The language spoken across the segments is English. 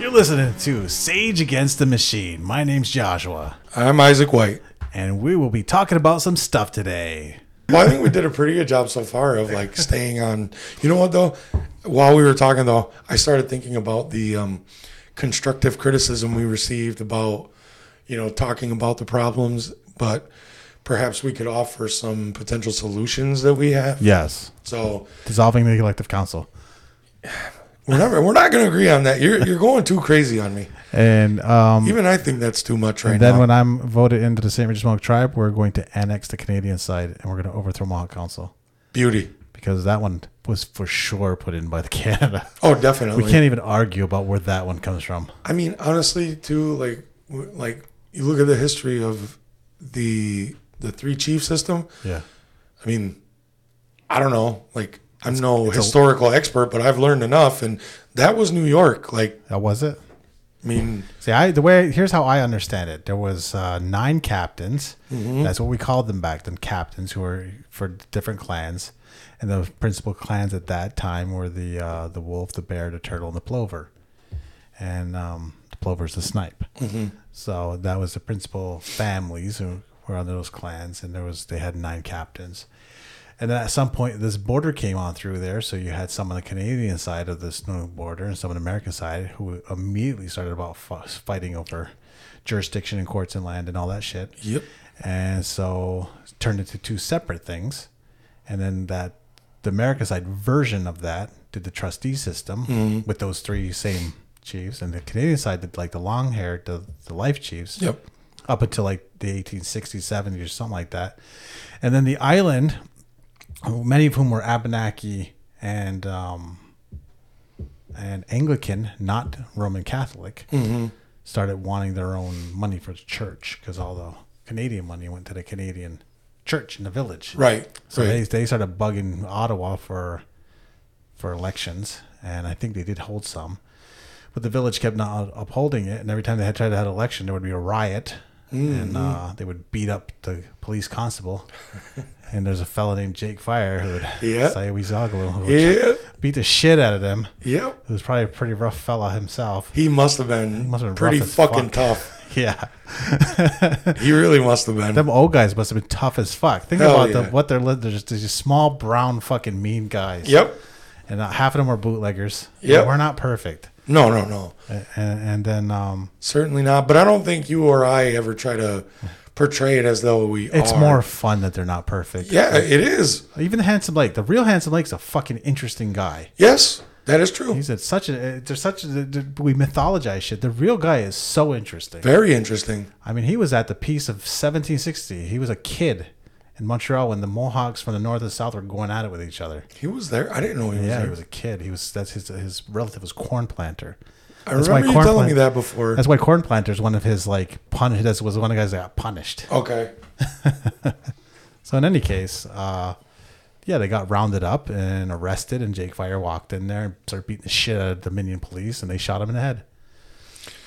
You're listening to Sage Against the Machine. My name's Joshua, I'm Isaac White. and we will be talking about some stuff today. Well, I think we did a pretty good job so far of like staying on. You know what though? While we were talking though, I started thinking about the um, constructive criticism we received about, you know, talking about the problems, but perhaps we could offer some potential solutions that we have. Yes, So dissolving the elective council. We're not we're not going to agree on that. You're you're going too crazy on me. And um, Even I think that's too much right and then now. when I'm voted into the St. Regis Mohawk tribe, we're going to annex the Canadian side and we're going to overthrow Mohawk Council Beauty. because that one was for sure put in by the Canada. Oh, definitely. We can't even argue about where that one comes from. I mean, honestly, too, like, w- like you look at the history of the the three chief system. Yeah. I mean, I don't know. Like, I'm no it's a- historical expert, but I've learned enough, and that was New York. Like, That was it. I mean, See, I the way here's how I understand it. There was uh, nine captains. That's what we called them back then, captains who were for different clans, and the principal clans at that time were the uh, the wolf, the bear, the turtle, and the plover. And um, the plover's the snipe. So that was the principal families who were under those clans, and there was they had nine captains. And then at some point, this border came on through there. So you had some on the Canadian side of this new border and some on the American side who immediately started about f- fighting over jurisdiction and courts and land and all that shit. Yep. And so it turned into two separate things. And then that the American side version of that did the trustee system mm-hmm. with those three same chiefs, and the Canadian side did like the long hair, the the life chiefs yep. up until like the 1860s, 70s, or something like that. And then the island, many of whom were Abenaki and um, and Anglican, not Roman Catholic, started wanting their own money for the church because all the Canadian money went to the Canadian church in the village. Right. So right. they, they started bugging Ottawa for for elections, and I think they did hold some, but the village kept not upholding it. And every time they had tried to have an election, there would be a riot, and uh, they would beat up the police constable. and there's a fellow named Jake Fire who would Yeah. Sayowi Zagalo, who would yeah. beat the shit out of them. Yep. He was probably a pretty rough fella himself. He must have been, must have been pretty fucking fuck. tough. Yeah, He really must have been. them old guys must have been tough as fuck. Think Hell about yeah. the, what they're they're just, they're just small brown fucking mean guys. Yep. and uh, half of them were bootleggers. Yeah. we're not perfect. No, no, no. And, and then um, Certainly not. But I don't think you or I ever try to portray it as though we it's are. more fun that they're not perfect. Yeah, it is. Even the handsome Lake, the real handsome Lake's a fucking interesting guy. Yes, that is true. He's a, such a there's such a, we mythologize shit. The real guy is so interesting. Very interesting. I mean, he was at the peace of 1760. He was a kid in Montreal when the Mohawks from the north and south were going at it with each other. He was there. I didn't know he was Yeah, there. he was a kid. He was that's his his relative was Cornplanter. I That's why remember you corn telling plant- me that before. That's why Cornplanter is one of his like pun. That was one of the guys that got punished. okay. So in any case, uh, yeah, they got rounded up and arrested, and Jake Fire walked in there and started beating the shit out of Dominion police, and they shot him in the head.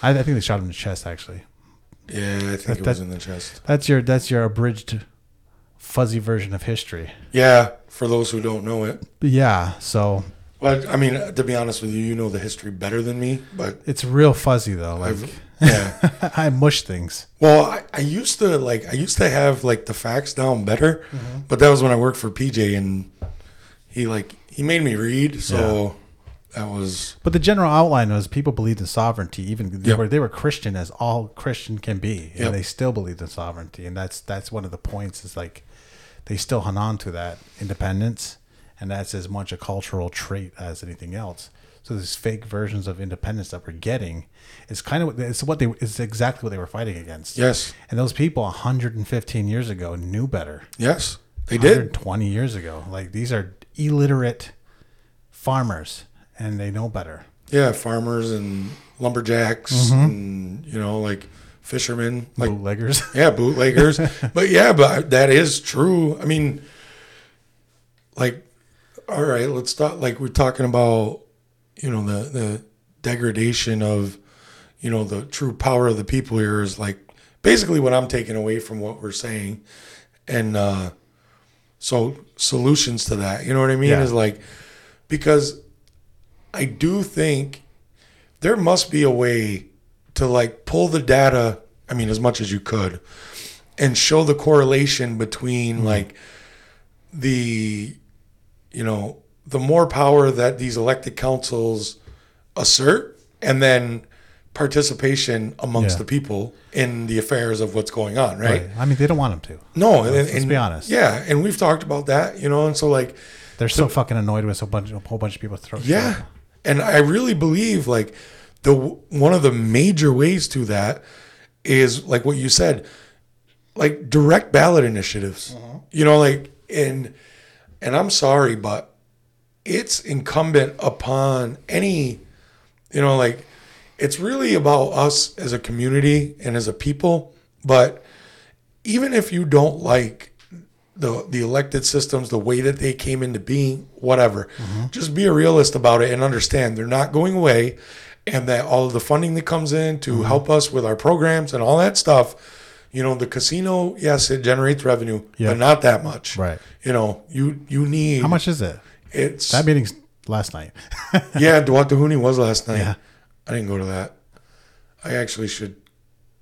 I, I think they shot him in the chest. Actually, Yeah, I think it that- was in the chest. that's your that's your abridged, fuzzy version of history. Yeah, for those who don't know it. Yeah, so But I mean, to be honest with you, you know the history better than me. But it's real fuzzy though. Like I've, yeah. I mush things. Well, I, I used to like I used to have like the facts down better, Mm-hmm. but that was when I worked for PJ and he like he made me read, so that was But the general outline was people believed in sovereignty. Even they Yep. were they were Christian as all Christian can be, and Yep. they still believed in sovereignty. And that's that's one of the points. Is like they still hung on to that independence, and that's as much a cultural trait as anything else. So these fake versions of independence that we're getting is kind of what it's what they it's exactly what they were fighting against. yes, And those people 115 years ago knew better. yes, they did. 20 years ago, like these are illiterate farmers, and they know better. Yeah, farmers and lumberjacks Mm-hmm. and you know like fishermen, like Bootleggers. yeah, bootleggers. but yeah, but that is true. I mean, like, all right, let's talk. Like we're talking about, you know, the the degradation of, you know, the true power of the people here is like basically what I'm taking away from what we're saying, and uh, so solutions to that. You know what I mean? Yeah. Is like because I do think there must be a way to like pull the data, I mean, as much as you could, and show the correlation between mm-hmm. like the, you know, the more power that these elected councils assert and then participation amongst Yeah. the people in the affairs of what's going on, right? Right. I mean, they don't want them to. No, and, Let's and- be honest. Yeah, and we've talked about that, you know, and so like They're so fucking annoyed with a bunch, a whole bunch of people throw. yeah, and I really believe like the one of the major ways to that is like what you said, like direct ballot initiatives. Uh-huh. You know, like and and I'm sorry, but it's incumbent upon any, you know, like it's really about us as a community and as a people. But even if you don't like the the elected systems, the way that they came into being, whatever, mm-hmm. just be a realist about it and understand they're not going away, and that all of the funding that comes in to mm-hmm. help us with our programs and all that stuff. You know, the casino, yes, it generates revenue, Yeah. but not that much. Right. You know, you you need How much is it? it's That meeting's last night. yeah, Duatahuni was last night. Yeah. I didn't go to that. I actually should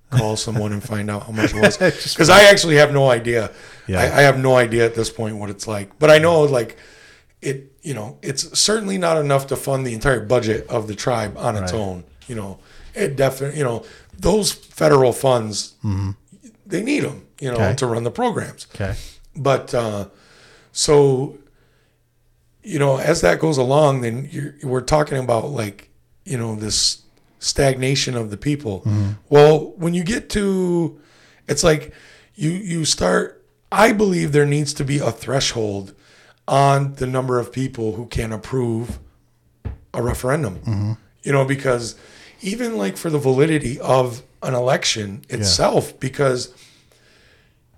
call someone and find out how much it was because I actually have no idea. Yeah. I, I have no idea at this point what it's like, but I know like it. You know, it's certainly not enough to fund the entire budget of the tribe on its Right. own. You know, it definitely. You know, those federal funds, they need them. You know, Mm-hmm. Okay. to run the programs Okay. but uh, so you know as that goes along then you're, we're talking about like you know this stagnation of the people well when you get to it's like you you start i believe there needs to be a threshold on the number of people who can approve a referendum. Mm-hmm. You know because even like for the validity of an election itself because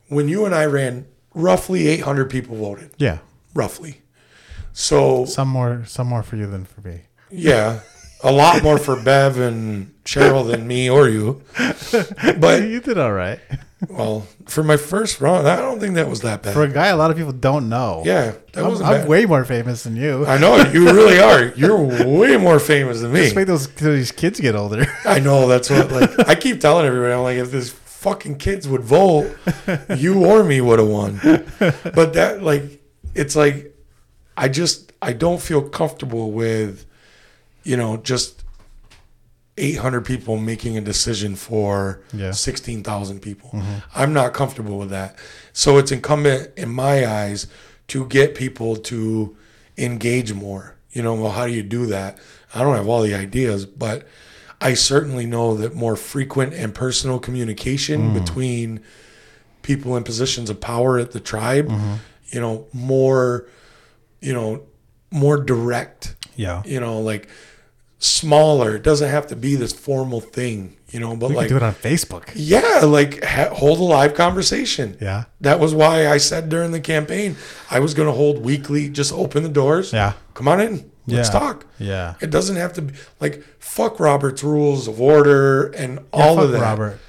when you and i ran roughly 800 people voted. Yeah. roughly. So Some more, some more for you than for me. yeah a lot more for bev and cheryl than me or you but you did all right. well for my first run i don't think that was that bad For a guy, a lot of people don't know. yeah that I'm, wasn't I'm bad. way more famous than you. I know you really are. You're way more famous than me. Just wait those these kids get older. I know that's what like I keep telling everybody. I'm like, if this fucking kids would vote, you or me would have won. But that like, it's like, I just I don't feel comfortable with, you know, just 800 people making a decision for Yeah. 16,000 people. Mm-hmm. I'm not comfortable with that. So it's incumbent in my eyes to get people to engage more. You know, well, how do you do that? I don't have all the ideas, but I certainly know that more frequent and personal communication mm. between people in positions of power at the tribe, mm-hmm. you know, more, you know, more direct yeah. you know, like smaller. It doesn't have to be this formal thing, you know, but We like, do it on Facebook. yeah, like ha- hold a live conversation. Yeah. That was why I said during the campaign I was going to hold weekly, just open the doors. Yeah. Come on in. Let's Yeah. talk. Yeah. It doesn't have to be like fuck Robert's rules of order and all Yeah, of that. Robert.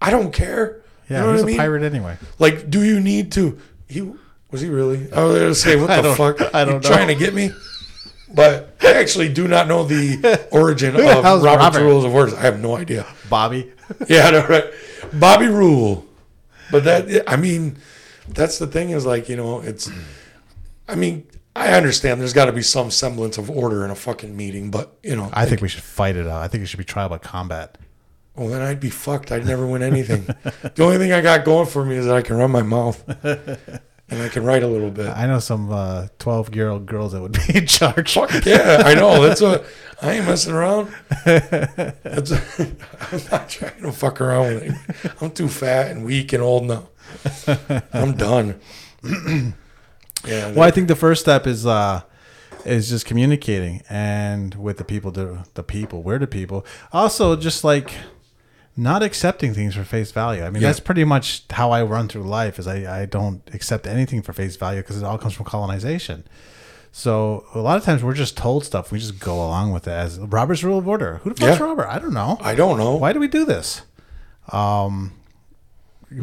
I don't care. Yeah, you know he's I a mean? pirate anyway. Like, do you need to? He was he really? I was gonna say, what the don't- fuck? I don't you know. Trying to get me? But I actually do not know the origin of Robert's Robert? Rules of Orders. I have no idea. Bobby. Yeah, know, right? Bobby Rule. But that, I mean, that's the thing is like, you know, it's, I mean, I understand there's got to be some semblance of order in a fucking meeting, but, you know, I think we should fight it out. I think it should be trial by combat. well, then I'd be fucked. I'd never win anything. the only thing I got going for me is that I can run my mouth and I can write a little bit. I know some uh, 12 year old girls that would be in charge. Fuck yeah, I know. That's what I ain't messing around. That's, I'm not trying to fuck around with it. I'm too fat and weak and old now. I'm done. yeah. Well, I think the first step is uh, is just communicating and with the people, the, the people, we're the people. Also, just like not accepting things for face value. I mean, Yeah. that's pretty much how I run through life. Is I, I don't accept anything for face value because it all comes from colonization. So a lot of times we're just told stuff. We just go along with it as Robert's rule of order. Who the fuck's Yeah. Robert? I don't know. I don't know. Why do we do this? Um,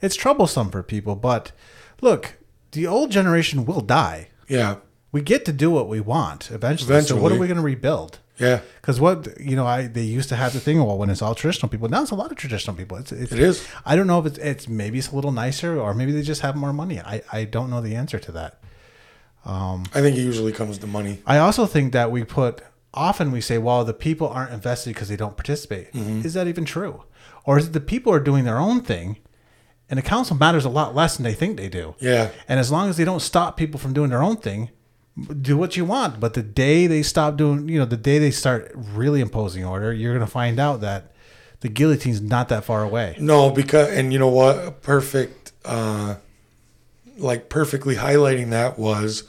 it's troublesome for people, but look, the old generation will die. Yeah. we get to do what we want eventually. So what are we going to rebuild? Yeah, Because what you know, I they used to have the thing. Well, when it's all traditional people, now it's a lot of traditional people. It's, it's it is. I don't know if it's, it's maybe it's a little nicer, or maybe they just have more money. I I don't know the answer to that. Um, I think it usually comes to money. I also think that we put often we say, well, the people aren't invested because they don't participate. Mm-hmm. Is that even true, or is it the people are doing their own thing, and the council matters a lot less than they think they do? Yeah, And as long as they don't stop people from doing their own thing, do what you want. But the day they stop doing, you know, the day they start really imposing order, you're going to find out that the guillotine's not that far away. no, because and you know what? Perfect, uh, like perfectly highlighting that was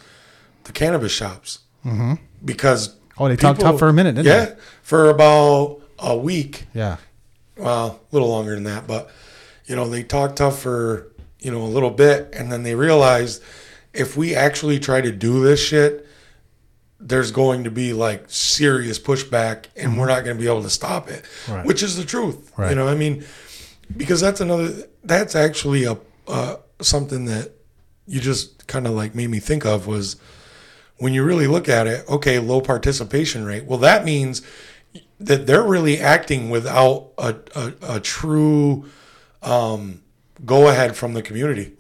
the cannabis shops. Mm-hmm. Because Oh, they talked tough for a minute, didn't they? yeah, they? for about a week. Yeah. well, a little longer than that, but you know, they talked tough for, you know, a little bit and then they realized if we actually try to do this shit, there's going to be like serious pushback and we're not going to be able to stop it, Right. which is the truth. Right. You know, I mean, because that's another, that's actually a, uh, something that you just kind of like made me think of was when you really look at it, okay, low participation rate. Well, that means that they're really acting without a, a, a true um, go ahead from the community.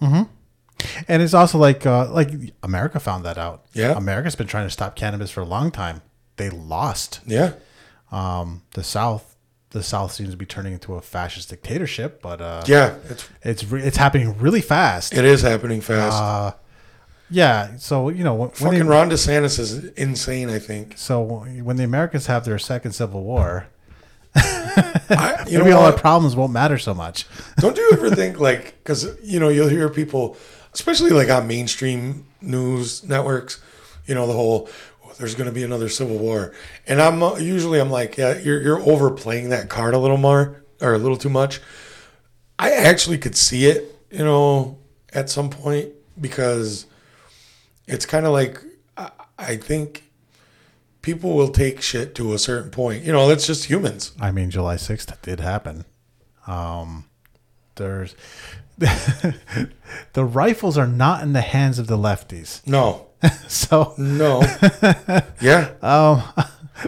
And it's also like uh, like America found that out. Yeah. America's been trying to stop cannabis for a long time. They lost. Yeah. Um, the South, the South seems to be turning into a fascist dictatorship, but uh, Yeah. It's, it's re- it's happening really fast. it is happening fast. Uh, yeah. So you know when, when Fucking they, Ron DeSantis is insane, I think. so when the Americans have their second civil war, I, you know maybe all our problems won't matter so much. Don't you ever think like because you know you'll hear people, especially like on mainstream news networks, you know the whole "Oh, there's going to be another civil war, and I'm uh, usually I'm like yeah you're you're overplaying that card a little more or a little too much. I actually could see it, you know, at some point because it's kind of like I, I think people will take shit to a certain point. You know, that's just humans. I mean, July sixth did happen. Um, there's the rifles are not in the hands of the lefties, No, so no, yeah. um,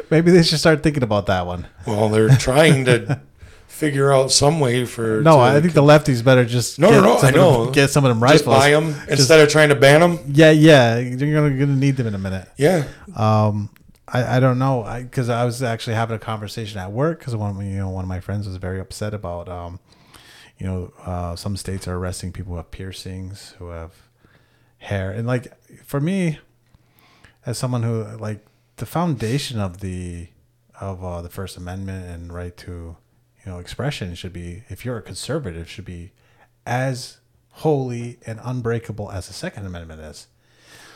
maybe they should start thinking about that one. Well, they're trying to figure out some way for. No, I think the lefties better just No, get no, no, I of them- know. get some of them just rifles. buy them instead of trying to ban them. Yeah, yeah, you're gonna, gonna need them in a minute. Yeah, Um, I, I don't know because I, was actually having a conversation at work because one you know one of my friends was very upset about um, you know uh, some states are arresting people who have piercings who have hair and like for me as someone who like the foundation of the of uh, the First Amendment and right to you know expression should be if you're a conservative should be as holy and unbreakable as the Second Amendment is.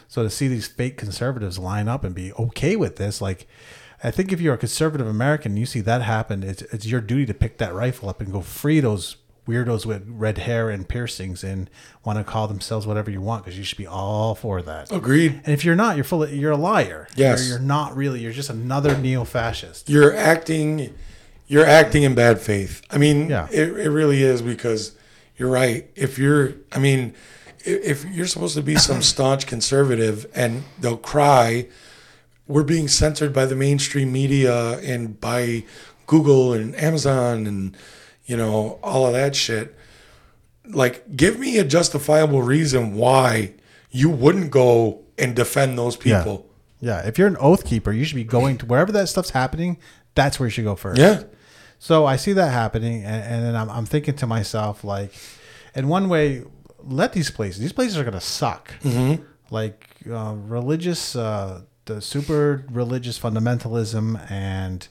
So to see these fake conservatives line up and be okay with this, like, I think if you're a conservative American, and you see that happen, it's, it's your duty to pick that rifle up and go free those weirdos with red hair and piercings and want to call themselves whatever you want because you should be all for that. agreed. And if you're not, you're full of, you're a liar. Yes. You're, you're not really. You're just another neo-fascist. You're acting. You're acting in bad faith. I mean, Yeah. it, it really is because you're right. If you're, I mean, if you're supposed to be some staunch conservative and they'll cry, we're being censored by the mainstream media and by Google and Amazon and you know all of that shit. Like, give me a justifiable reason why you wouldn't go and defend those Yeah. people. Yeah. If you're an oath keeper, you should be going to wherever that stuff's happening. That's where you should go first. Yeah. So I see that happening, and, and then I'm, I'm thinking to myself, like, in one way, let these places. These places are gonna suck. Mm-hmm. Like uh, religious, uh, the super religious fundamentalism and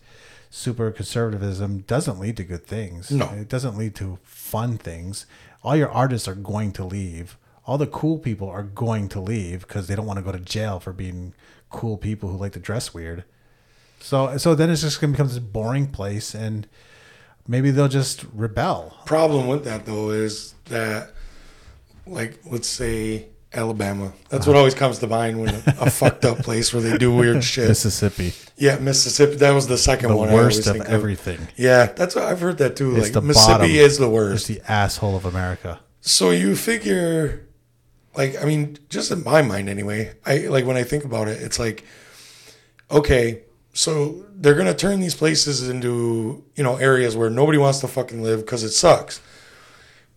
super conservatism doesn't lead to good things. No. it doesn't lead to fun things. All your artists are going to leave. All the cool people are going to leave because they don't want to go to jail for being cool people who like to dress weird. So so then it's just gonna become this boring place, and maybe they'll just rebel. problem with that though is that like let's say Alabama. That's what always comes to mind when a fucked up place where they do weird shit. Mississippi, Yeah, Mississippi. That was the second the one. I always worst of think everything. Yeah, that's what I've heard that too. It's like the Mississippi bottom. is the worst. It's worst. the asshole of America. So you figure like I mean, just in my mind anyway. I like when I think about it, it's like, okay, so they're gonna turn these places into you know areas where nobody wants to fucking live because it sucks.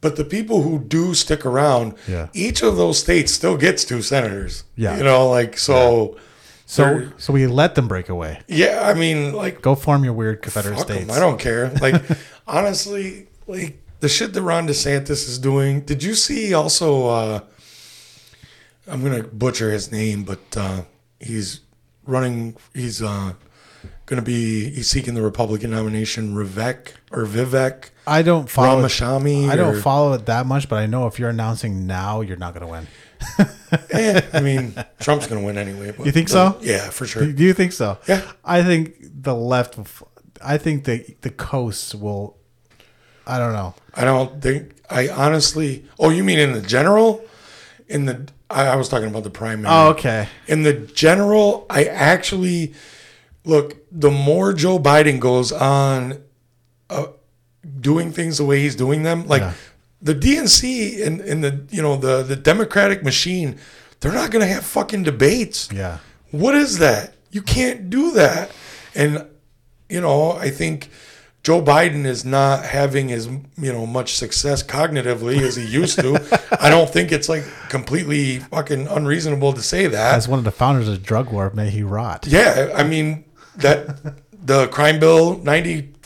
But the people who do stick around, Yeah. each of those states still gets two senators. Yeah. you know, like so. So so we let them break away. Yeah, I mean, like Go form your weird Confederate states. I don't care. Like honestly, like the shit that Ron DeSantis is doing. Did you see also? uh I'm gonna butcher his name, but uh he's running. He's uh gonna be. He's seeking the Republican nomination. Vivek or Vivek I don't follow. Ramashami. I don't or- follow it that much, but I know if you're announcing now, you're not going to win. Eh, I mean, Trump's gonna win anyway. But, You think so? Yeah, for sure. Do you think so? Yeah. I think the left. I think the the coasts will. I don't know. I don't think. I honestly. Oh, you mean in the general? In the. I, I was talking about the primary. Oh, okay. in the general, I actually look. The more Joe Biden goes on uh, doing things the way he's doing them, like Yeah. the DNC and, and the you know the the Democratic machine, they're not going to have fucking debates. Yeah. What is that? You can't do that. And you know, I think Joe Biden is not having as you know much success cognitively as he used to. I don't think it's like completely fucking unreasonable to say that. As one of the founders of drug war, may he rot. Yeah, I mean that the crime bill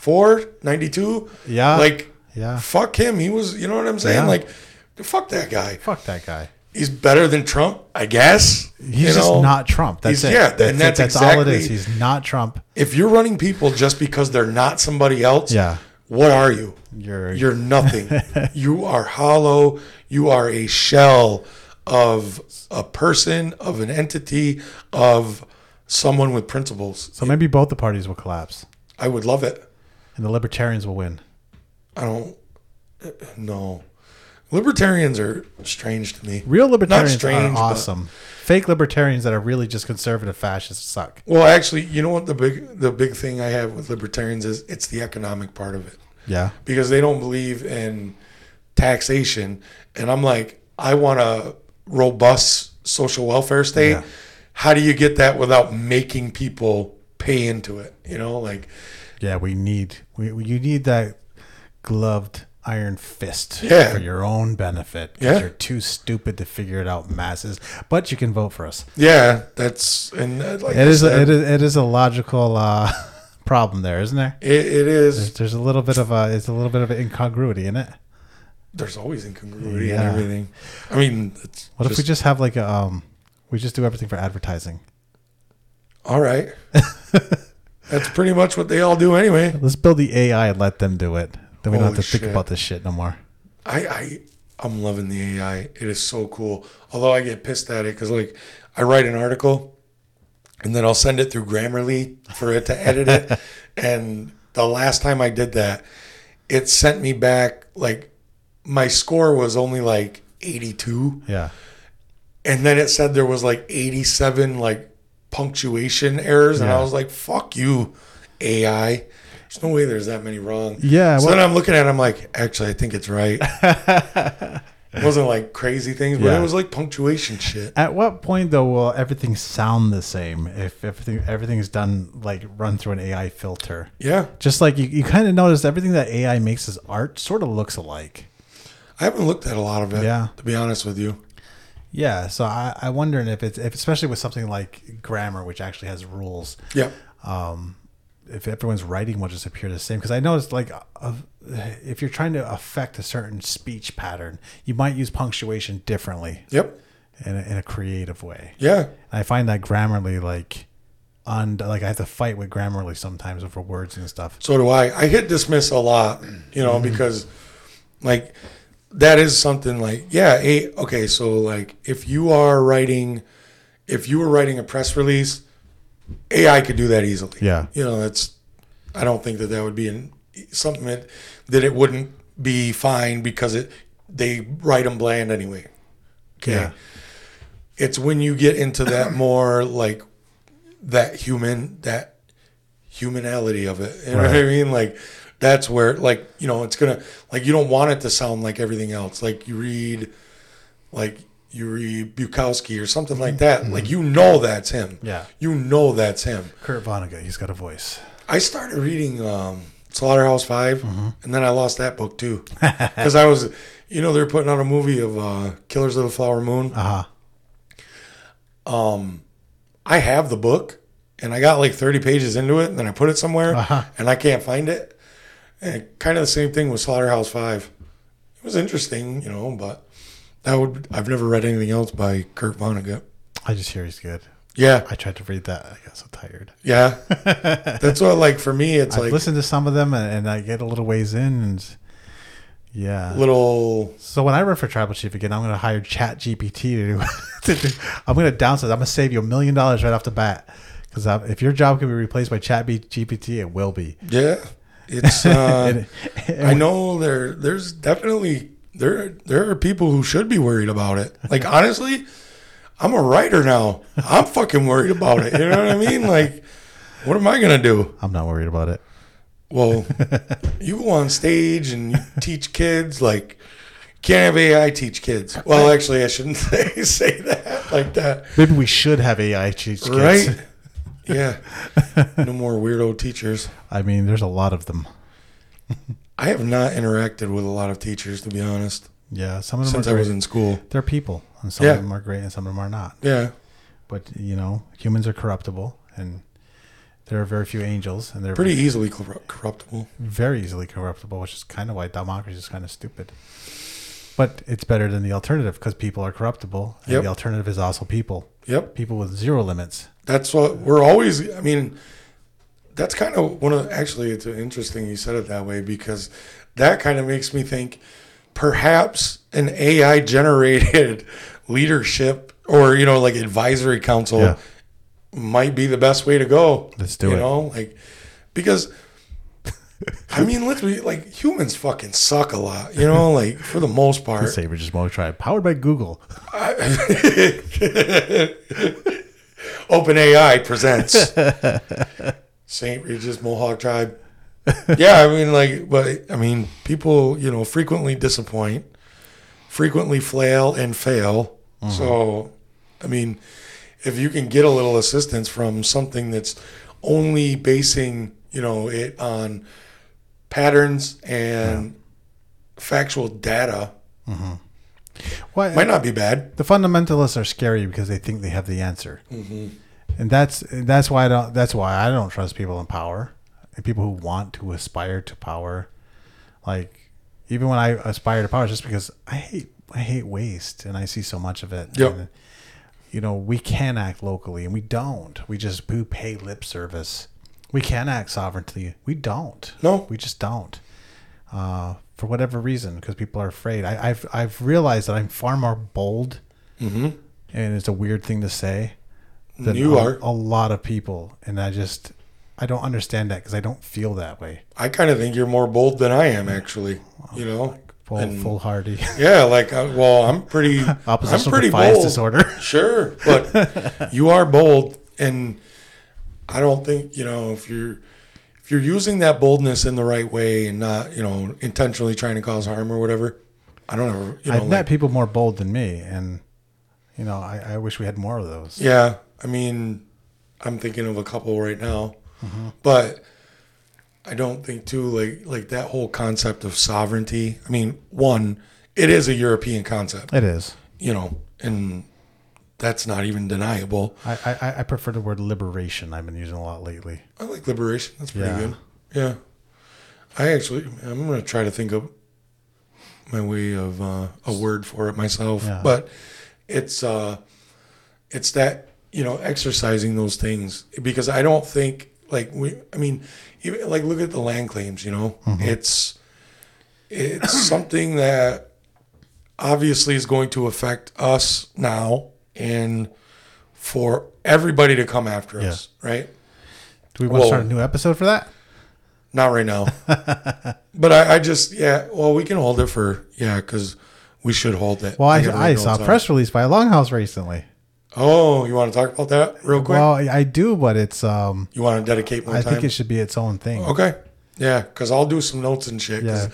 94, 92, Yeah. like Yeah. fuck him. He was, you know what I'm saying? Yeah. Like fuck that guy. Fuck that guy. He's better than Trump, I guess. He's You just know? not Trump. That's He's- it. yeah, that's, and that's it. That's all it is. exactly- He's not Trump. If you're running people just because they're not somebody else, Yeah. what are you? You're You're nothing. you are hollow. You are a shell of a person, of an entity, of someone with principles. so maybe both the parties will collapse, I would love it. And the libertarians will win. I don't. No, libertarians are strange to me. Real libertarians strange, are but- awesome. Fake libertarians that are really just conservative fascists suck. Well, actually, you know what the big the big thing I have with libertarians is it's the economic part of it. Yeah. because they don't believe in taxation. And I'm like, I want a robust social welfare state. Yeah. How do you get that without making people pay into it? You know, like, Yeah, we need we, we you need that gloved iron fist Yeah. for your own benefit. 'cause Yeah. you're too stupid to figure it out, masses. But you can vote for us. yeah, that's and uh, like It is a, it is it is a logical uh, problem there, isn't there? it, it is. There's a little bit of a it's a little bit of an incongruity in it. There's always incongruity Yeah. and everything. I mean, it's What if we just have like a um, we just do everything for advertising? all right? that's pretty much what they all do anyway. Let's build the AI and let them do it. Then we don't have to think about this shit no more. I, I I'm loving the AI. It is so cool. Although I get pissed at it because like I write an article and then I'll send it through Grammarly for it to edit it. and the last time I did that, it sent me back like my score was only like 82 Yeah. and then it said there was like 87 like punctuation errors and I was like fuck you AI. There's no way there's that many wrong. Yeah, So well- then I'm looking at it, I'm like, actually, I think it's right. it wasn't like crazy things, but Yeah. it was like punctuation shit. At what point though will everything sound the same if everything everything's done like run through an AI filter? Yeah. Just like you, you kind of notice everything that AI makes as art sort of looks alike. I haven't looked at a lot of it, Yeah. to be honest with you. Yeah, so I, I wonder if it's if especially with something like grammar, which actually has rules, Yeah. if everyone's writing will just appear the same. Because I noticed like uh, if you're trying to affect a certain speech pattern, you might use punctuation differently Yep. in a, in a creative way. Yeah. I find that Grammarly like on like I have to fight with Grammarly sometimes over words and stuff. So do I. I hit dismiss a lot, you know, because like that is something like, yeah, a, okay, so like if you are writing, if you were writing a press release, AI could do that easily. Yeah. You know, that's, I don't think that that would be an, something that, that it wouldn't be fine because it, they write them bland anyway. Okay. Yeah. It's when you get into that more like that human, that humanality of it. You know what I mean? Like that's where like, you know, it's gonna like you don't want it to sound like everything else. Like you read like you read Bukowski or something like that. Like you know that's him. Yeah. You know that's him. Kurt Vonnegut, he's got a voice. I started reading um, Slaughterhouse 5 and then I lost that book too because I was, you know, they're putting out a movie of uh, Killers of the Flower Moon. Uh huh. Um, I have the book and I got like 30 pages into it and then I put it somewhere Uh-huh. and I can't find it. And kind of the same thing with Slaughterhouse 5. It was interesting, you know, but that would I've never read anything else by Kurt Vonnegut. I just hear he's good. Yeah. I tried to read that. I got so tired. Yeah. That's what like for me it's I've like listen to some of them and, and I get a little ways in and yeah. little So when I run for tribal chief again, I'm going to hire Chat GPT to do, to do I'm going to downsize. I'm going to save you a million dollars right off the bat. Because if your job can be replaced by Chat GPT, it will be. yeah. It's uh And- I know there there's definitely there there are people who should be worried about it. Like honestly, I'm a writer now. I'm fucking worried about it. You know what I mean? Like, what am I gonna do? I'm not worried about it. Well, you go on stage and you teach kids like can't have AI teach kids. Well, actually, I shouldn't say say that like that. Maybe we should have AI teach kids. Right? Yeah. No more weirdo teachers. I mean, there's a lot of them. I have not interacted with a lot of teachers to be honest Yeah, some of them since are I was in school. They're people, and some Yeah. of them are great, and some of them are not. Yeah. But you know, humans are corruptible, and there are very few angels, and they're Pretty easily corruptible. very easily corruptible, which is kind of why democracy is kind of stupid. But it's better than the alternative because people are corruptible, and Yep. the alternative is also people, Yep. people with zero limits. That's what we're always. I mean, that's kind of one of. Actually, it's interesting you said it that way because that kind of makes me think perhaps an AI generated leadership or you know like advisory council Yeah. might be the best way to go. Let's do you it. You know, like because. I mean, let's be like humans fucking suck a lot, you know, like for the most part. Saber just Mo Tribe, powered by Google. OpenAI presents St. Regis Mohawk Tribe. Yeah, I mean, like, but I mean, people, you know, frequently disappoint, frequently flail and fail. Mm-hmm. So, I mean, if you can get a little assistance from something that's only basing, you know, it on patterns and factual data, Why? might not be bad. the fundamentalists are scary because they think they have the answer, Mm-hmm. and that's that's why I don't. That's why I don't trust people in power and people who want to aspire to power. Like even when I aspire to power, just because I hate I hate waste and I see so much of it. Yep. And, you know, we can act locally and we don't. We just we pay lip service. We can act sovereignty. We don't. No. we just don't. Uh, for whatever reason, because people are afraid. I, I've I've realized that I'm far more bold Mm-hmm. and it's a weird thing to say. than You a, are. a lot of people, and I just I don't understand that because I don't feel that way. I kind of think you're more bold than I am, actually. You know, Full And- foolhardy yeah, like uh, well, I'm pretty, I'm oppositional pretty defiance bold. disorder. Sure, but you are bold, and I don't think you know if you're if you're using that boldness in the right way and not you know intentionally trying to cause harm or whatever. I don't ever, you know, I've met like, people more bold than me, and you know I, I wish we had more of those. yeah. I mean, I'm thinking of a couple right now, Mm-hmm. but I don't think too like like that whole concept of sovereignty. I mean, one, it is a European concept, It is. you know, and that's not even deniable. I, I I prefer the word liberation. I've been using a lot lately. I like liberation. That's pretty Yeah. good. Yeah. I actually, I'm going to try to think of my way of uh, a word for it myself. Yeah. But it's uh, it's that you know exercising those things because I don't think like we. I mean, even like look at the land claims. You know, it's it's something that obviously is going to affect us now and for everybody to come after Yeah. us, right? Do we want to start a new episode for that? Not right now. but I, I just, yeah, well, we can hold it for, yeah, because we should hold it. Well, I, I saw a press release by Longhouse recently. Oh, you want to talk about that real quick? Well, I do, but it's um you want to dedicate more I time? think it should be its own thing. okay. Yeah, because I'll do some notes and shit. Yeah.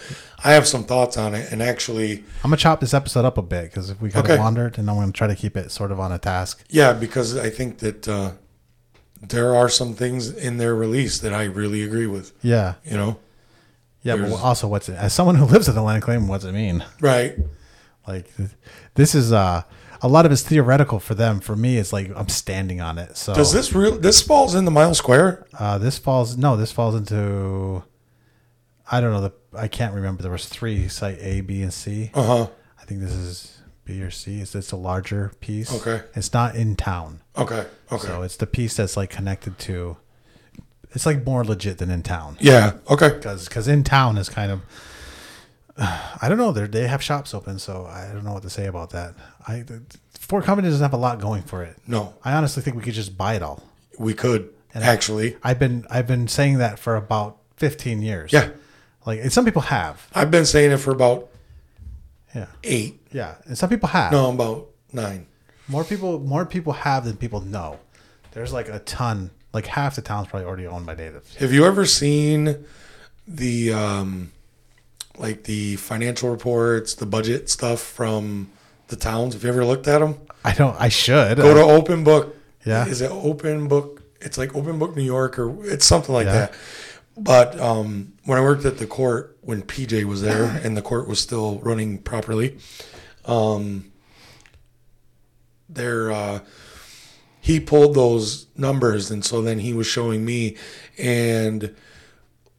I have some thoughts on it, and actually, I'm gonna chop this episode up a bit because if we kind of Okay. wandered, and I'm gonna try to keep it sort of on a task. yeah, because I think that uh, there are some things in their release that I really agree with. Yeah, You know, yeah. But also, what's it? As someone who lives in the land claim, what's it mean? right? Like, this is uh, a lot of it's theoretical for them. For me, it's like I'm standing on it. So Does this real? This falls in the mile square? Uh, this falls no. This falls into. I don't know. The I can't remember. There was three site A, B, and C. Uh huh. I think this is B or C. It's it's a larger piece. Okay. It's not in town, Okay. Okay. so it's the piece that's like connected to. It's like more legit than in town yeah. Okay. because because in town is kind of. I don't know. They they have shops open, so I don't know what to say about that. I Fort Covington doesn't have a lot going for it. No, I honestly think we could just buy it all. we could and actually. I've been I've been saying that for about 15 years. Yeah. Like some people have. I've been saying it for about Yeah. eight. Yeah. And some people have. No, about nine. More people more people have than people know. There's like a ton. Like half the town's probably already owned by natives. Have you ever seen the um like the financial reports, the budget stuff from the towns? Have you ever looked at them? I don't I should. Go to Open Book. Yeah. Is it Open Book? It's like Open Book New York or it's something like Yeah. that. But um, when I worked at the court, when PJ was there and the court was still running properly, um, there uh, he pulled those numbers, and so then he was showing me, and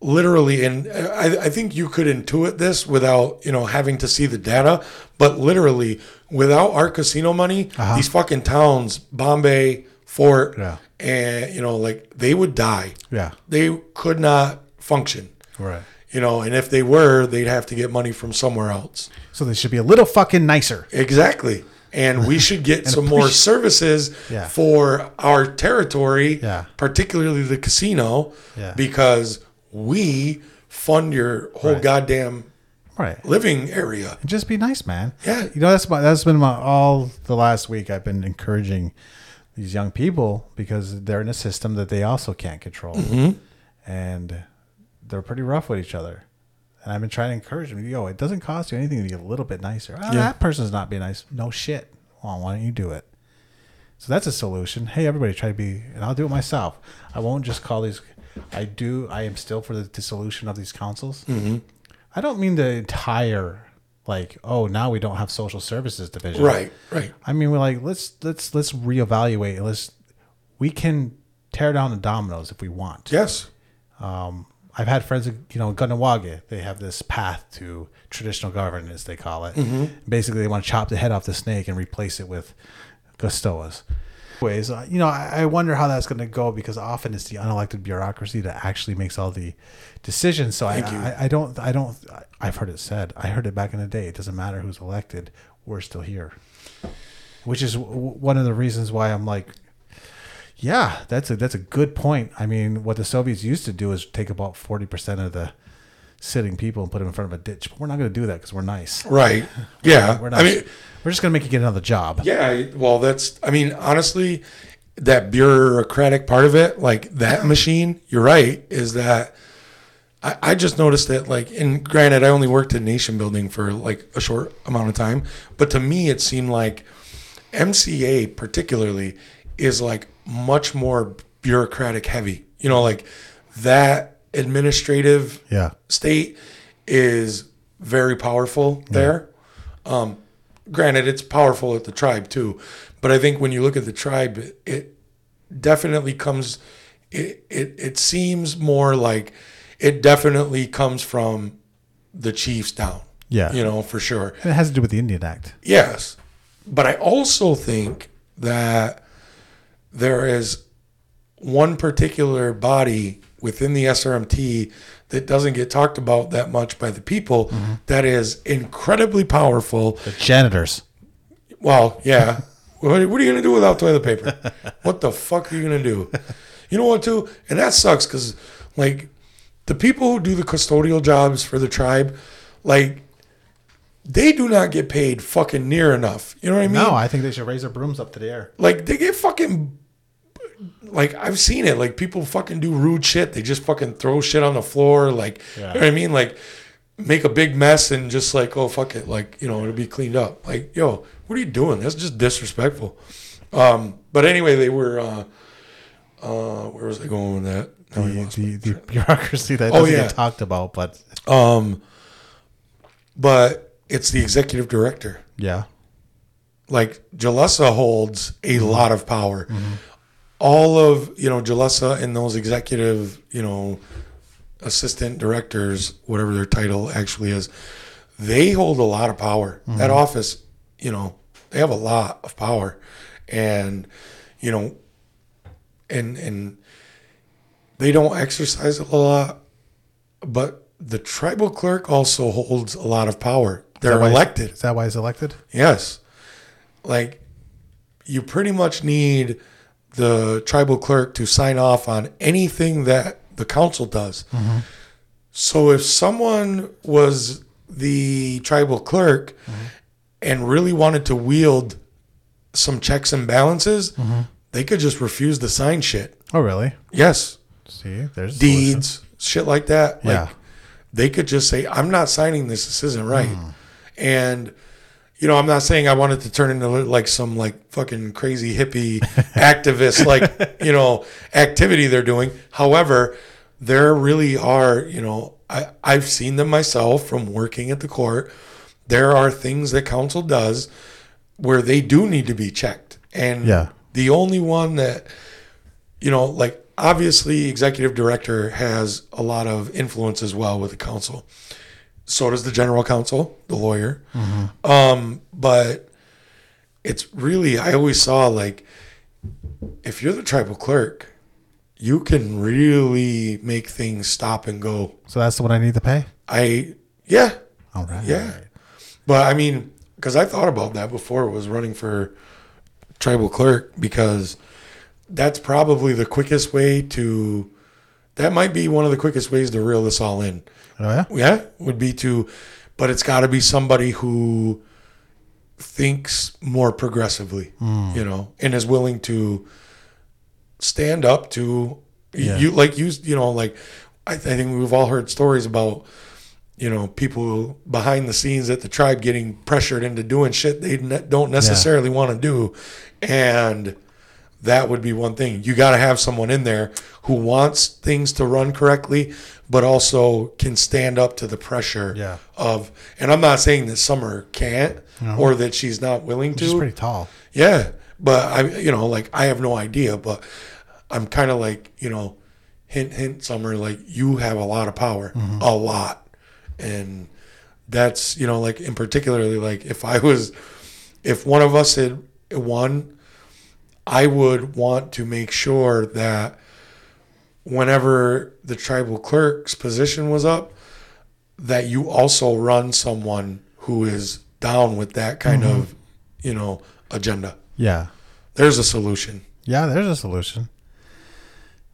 literally, and I, I think you could intuit this without you know having to see the data, but literally, without our casino money, Uh-huh. these fucking towns, Bombay, Fort, Yeah. and you know, like they would die. Yeah. They could not function. Right. You know, and if they were, they'd have to get money from somewhere else. So they should be a little fucking nicer. Exactly. And we should get some more services Yeah. for our territory, Yeah. particularly the casino, Yeah. because we fund your whole Right. goddamn Right. living area. And just be nice, man. Yeah. You know, that's my, that's been my all the last week. I've been encouraging these young people because they're in a system that they also can't control, mm-hmm. and they're pretty rough with each other. And I've been trying to encourage them. Yo, it doesn't cost you anything to get a little bit nicer. Oh, Yeah. That person's not being nice. No shit. Well, why don't you do it? So that's a solution. Hey, everybody, try to be, and I'll do it myself. I won't just call these. I do. I am still for the dissolution of these councils. Mm-hmm. I don't mean the entire like. Oh, now we don't have social services division. Right, right. I mean, we're like let's let's let's reevaluate. Let's we can tear down the dominoes if we want. Yes. Um, I've had friends, you know, in Kahnawake, they have this path to traditional governance, they call it. Basically, they want to chop the head off the snake and replace it with Gustoas. Anyways, uh, you know, I, I wonder how that's going to go because often it's the unelected bureaucracy that actually makes all the decisions. So I. I, I don't, I don't, I've heard it said, I heard it back in the day. It doesn't matter who's elected, we're still here. Which is w- one of the reasons why I'm like, yeah, that's a that's a good point. I mean, what the Soviets used to do is take about forty percent of the sitting people and put them in front of a ditch. But we're not going to do that because we're nice. Right. Yeah. We're not. I mean, we're just going to make you get another job. yeah. Well, that's, I mean, honestly, that bureaucratic part of it, like that machine, you're right, is that I, I just noticed that, like, and granted, I only worked in nation building for like a short amount of time, but to me, it seemed like MCA particularly is like much more bureaucratic heavy. You know, like that administrative Yeah. state is very powerful there. Um, granted, it's powerful at the tribe too, but I think when you look at the tribe, it, it definitely comes. It, it it seems more like it definitely comes from the chiefs down. Yeah. you know for sure. And it has to do with the Indian Act. Yes. But I also think that there is one particular body within the SRMT that doesn't get talked about that much by the people mm-hmm. that is incredibly powerful. The janitors. Well, yeah. what, what are you going to do without toilet paper? What the fuck are you going to do? You know what, too? And that sucks because, like, the people who do the custodial jobs for the tribe, like, they do not get paid fucking near enough. You know what I mean? No, I think they should raise their brooms up to the air. Like they get fucking like I've seen it. Like people fucking do rude shit. They just fucking throw shit on the floor. Like Yeah. you know what I mean? Like make a big mess and just like oh fuck it. Like you know it'll be cleaned up. Like yo, what are you doing? That's just disrespectful. Um, but anyway, they were. Uh, uh, where was I going with that? Now I The, the, the bureaucracy that Oh, doesn't yeah. get talked about, but Um, but it's the executive director. yeah, Like Jalessa holds a lot of power. All of you know Jalessa and those executive, you know, assistant directors, whatever their title actually is, they hold a lot of power. That mm-hmm. office, you know, they have a lot of power, and you know, and and they don't exercise it a lot, but the tribal clerk also holds a lot of power. They're he's- elected. Is that why he's elected? Yes. Like you pretty much need the tribal clerk to sign off on anything that the council does. Mm-hmm. So if someone was the tribal clerk mm-hmm. and really wanted to wield some checks and balances, mm-hmm. they could just refuse to sign shit. Oh, really? Yes. See, there's a solution. Deeds, shit like that. Like Yeah. they could just say, I'm not signing this. This isn't right. Mm. And, you know, I'm not saying I wanted to turn into like some like fucking crazy hippie activist, like, you know, activity they're doing. However, there really are, you know, I, I've seen them myself from working at the court. There are things that council does where they do need to be checked. And Yeah. the only one that, you know, like obviously executive director has a lot of influence as well with the council. So does the general counsel, the lawyer. Um, but it's really I always saw like if you're the tribal clerk, you can really make things stop and go. So that's the one I need to pay. I yeah, All right. yeah. But I mean, because I thought about that before was running for tribal clerk because that's probably the quickest way to. That might be one of the quickest ways to reel this all in. Oh yeah. Yeah, would be to, but it's got to be somebody who thinks more progressively, hmm. you know, and is willing to stand up to Yeah. you. Like you, you know, like I, I think we've all heard stories about, you know, people behind the scenes at the tribe getting pressured into doing shit they ne- don't necessarily want to do, and that would be one thing. You got to have someone in there who wants things to run correctly, but also can stand up to the pressure Yeah. of. And I'm not saying that Summer can't or that she's not willing She's to. pretty tall. Yeah, but I, you know, like I have no idea, but I'm kind of like, you know, hint, hint, Summer, like you have a lot of power, mm-hmm. a lot, and that's, you know, like in particularly, like if I was, if one of us had won, I would want to make sure that whenever the tribal clerk's position was up, that you also run someone who is down with that kind of, you know, agenda. Yeah. There's a solution. Yeah. There's a solution.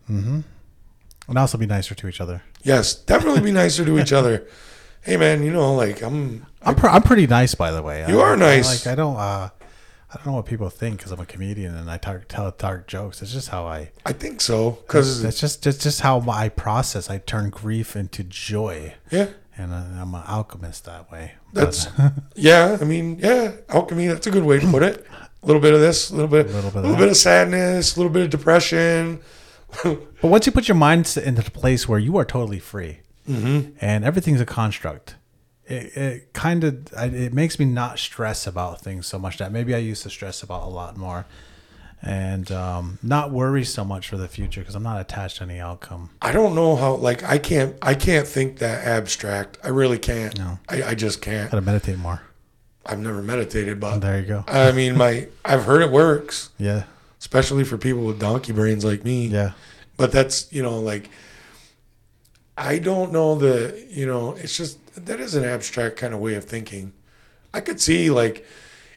Mm-hmm. And also be nicer to each other. Yes, definitely be nicer to each other. Hey man, you know, like I'm I'm pr- I'm pretty nice, by the way. You I- are I- nice. like I don't uh, I don't know what people think because I'm a comedian and I talk, tell dark jokes. It's just how I. I think so cuz That's just that's just how I process. I turn grief into joy, yeah, and I, I'm an alchemist that way. that's yeah, I mean, yeah, alchemy, that's a good way to put it. A little bit of this, a little bit, a Little bit, little bit of sadness, a little bit of depression. But once you put your mind into the place where you are totally free Mm-hmm. and everything's a construct, it, it kind of it makes me not stress about things so much that maybe I used to stress about a lot more, and um, not worry so much for the future because I'm not attached to any outcome. I don't know how like I can't I can't think that abstract. I really can't. No. I, I just can't. Gotta meditate more. I've never meditated, but There you go. I mean my I've heard it works, Yeah, especially for people with donkey brains like me. yeah, but that's you know like i don't know the you know it's just that is an abstract kind of way of thinking. I could see like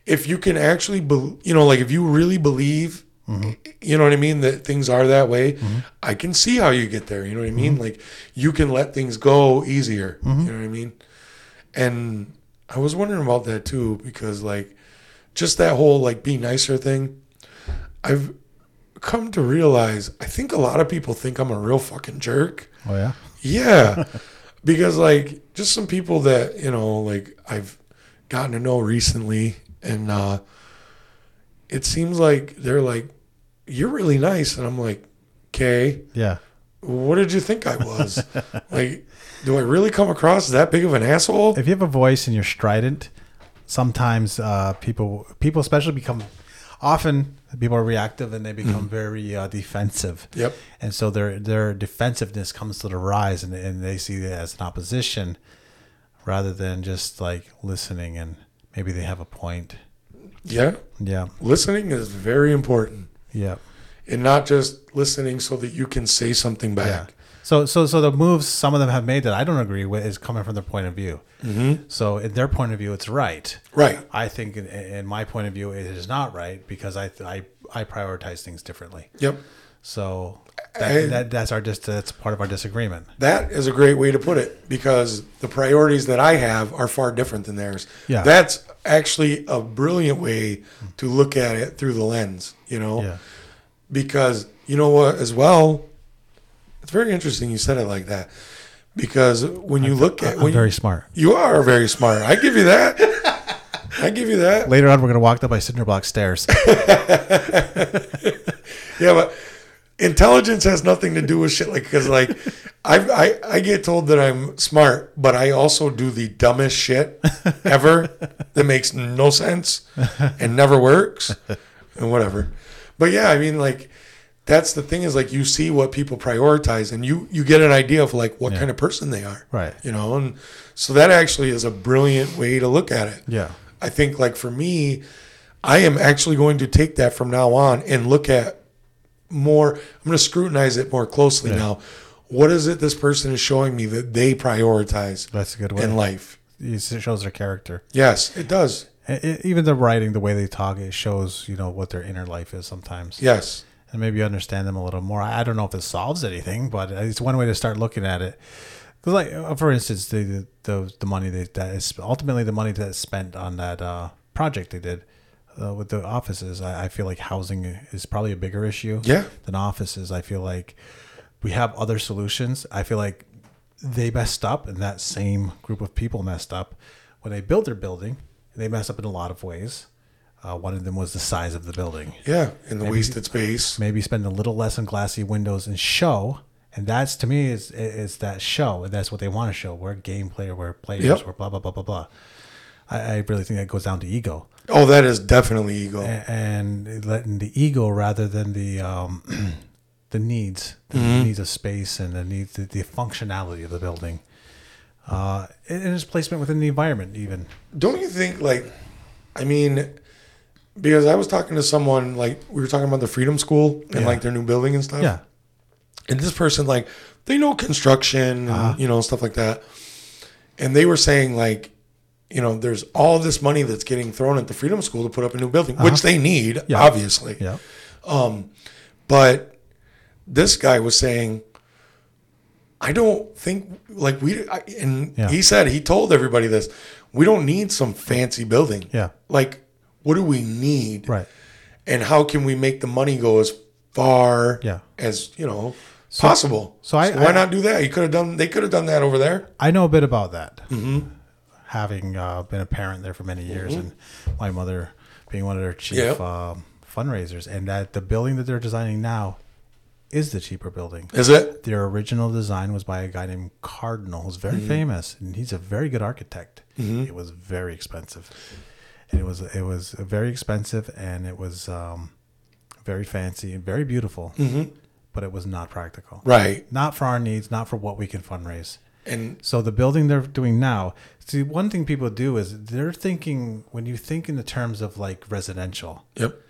if you can actually be, you know like if you really believe mm-hmm. you know what i mean that things are that way mm-hmm. i can see how you get there you know what i mean? Mm-hmm. Like you can let things go easier you know what i mean? And i was wondering about that too because like just that whole like be nicer thing i've come to realize, I think a lot of people think I'm a real fucking jerk. Oh yeah. Yeah. because like just some people that, you know, like I've gotten to know recently and uh it seems like they're like, You're really nice and I'm like, Okay, Yeah. what did you think I was? like, do I really come across that big of an asshole? If you have a voice and you're strident, sometimes uh, people people especially become often people are reactive and they become very uh, defensive. Yep. And so their their defensiveness comes to the rise, and, and they see it as an opposition rather than just like listening and maybe they have a point. Yeah. Yeah. Listening is very important. Yeah. And not just listening so that you can say something Yeah. So so so the moves some of them have made that I don't agree with is coming from their point of view. Mm-hmm. So in their point of view, it's right. Right. I think in, in my point of view, it is not right because I I I prioritize things differently. Yep. So that, I- that that's our just that's part of our disagreement. That is a great way to put it because the priorities that I have are far different than theirs. Yeah. That's actually a brilliant way to look at it through the lens, you know? Yeah. Because you know what, as well, it's very interesting you said it like that. Because when you look at I'm when very you, smart. you are very smart, I give you that. I give you that. Later on, we're gonna walk up by cinder block stairs. Yeah, but intelligence has nothing to do with shit like because like I, I I get told that I'm smart, but I also do the dumbest shit ever that makes no sense and never works and whatever. But yeah, I mean like that's the thing is like you see what people prioritize and you you get an idea of like what kind of person they are. Right. You know, and so that actually is a brilliant way to look at it. Yeah. I think like for me, I am actually going to take that from now on and look at more. I'm going to scrutinize it more closely now. What is it this person is showing me that they prioritize That's a good way. in life? It shows their character. Yes, it does. E- Even the writing, the way they talk, it shows you know what their inner life is sometimes. Yes. And maybe you understand them a little more. I don't know if it solves anything, but it's one way to start looking at it. Because, like, uh, for instance, the the the money that, that is ultimately the money that's spent on that uh, project they did uh, with the offices. I, I feel like housing is probably a bigger issue Yeah. than offices. I feel like we have other solutions. I feel like they messed up, and that same group of people messed up when they built their building. They messed up in a lot of ways. Uh, one of them was the size of the building Yeah. In the wasted space. maybe spend a little less on glassy windows and show. And that's to me is is that show, and that's what they want to show. We're gameplay, or we're players, Yep. we're blah blah blah blah blah. I, I really think that goes down to ego Oh, that is definitely ego. A- and letting the ego rather than the um, the needs, the needs of space and the needs, the, the functionality of the building, uh, and and its placement within the environment, even. Don't you think like I mean because I was talking to someone like we were talking about the Freedom School and Yeah. like their new building and stuff. Yeah, and this person like they know construction Uh-huh. you know stuff like that and they were saying like you know there's all this money that's getting thrown at the freedom school to put up a new building which they need Uh-huh. Yeah. obviously yeah, but this guy was saying i don't think like we I, and Yeah. he said he told everybody this we don't need some fancy building yeah, like what do we need right. and how can we make the money go as far Yeah. as you know possible. so I- why I- not do that? You could have done. They could have done that over there. I know a bit about that. Having uh, been a parent there for many years, and my mother being one of their chief Yep. um, fundraisers, and that the building that they're designing now is the cheaper building. Is it? Their original design was by a guy named Cardinal, who's very famous, and he's a very good architect. It was very expensive, and it was it was very expensive, and it was um, very fancy and very beautiful, but it was not practical. Right. Not for our needs, not for what we can fundraise. And So the building they're doing now, see, one thing people do is they're thinking when you think in the terms of like residential, yep.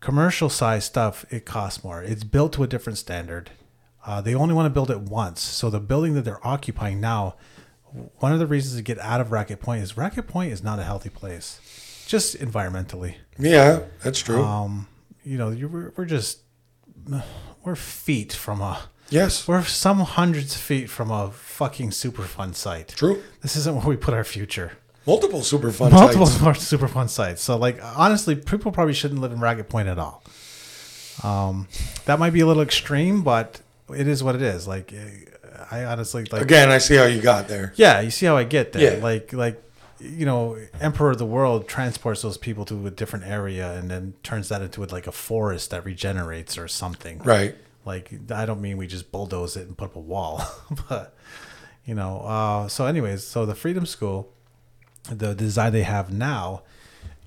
commercial size stuff, it costs more. It's built to a different standard. Uh, they only want to build it once. So the building that they're occupying now, one of the reasons to get out of Raquette Point is Raquette Point is not a healthy place, just environmentally. Yeah, that's true. Um, you know, you we're, we're just we're feet from a yes. we're some hundreds of feet from a fucking Superfund site. True. This isn't where we put our future. Multiple Superfund Multiple sites. more Superfund sites. So, like, honestly, people probably shouldn't live in Raquette Point at all. Um, that might be a little extreme, but it is what it is. Like, I honestly like. Again, I see how you got there. Yeah, you see how I get there. Yeah. Like, like you know, Emperor of the World transports those people to a different area and then turns that into like a forest that regenerates or something. Right. Like, I don't mean we just bulldoze it and put up a wall, but you know. Uh, so, anyways, so the Freedom School, the design they have now.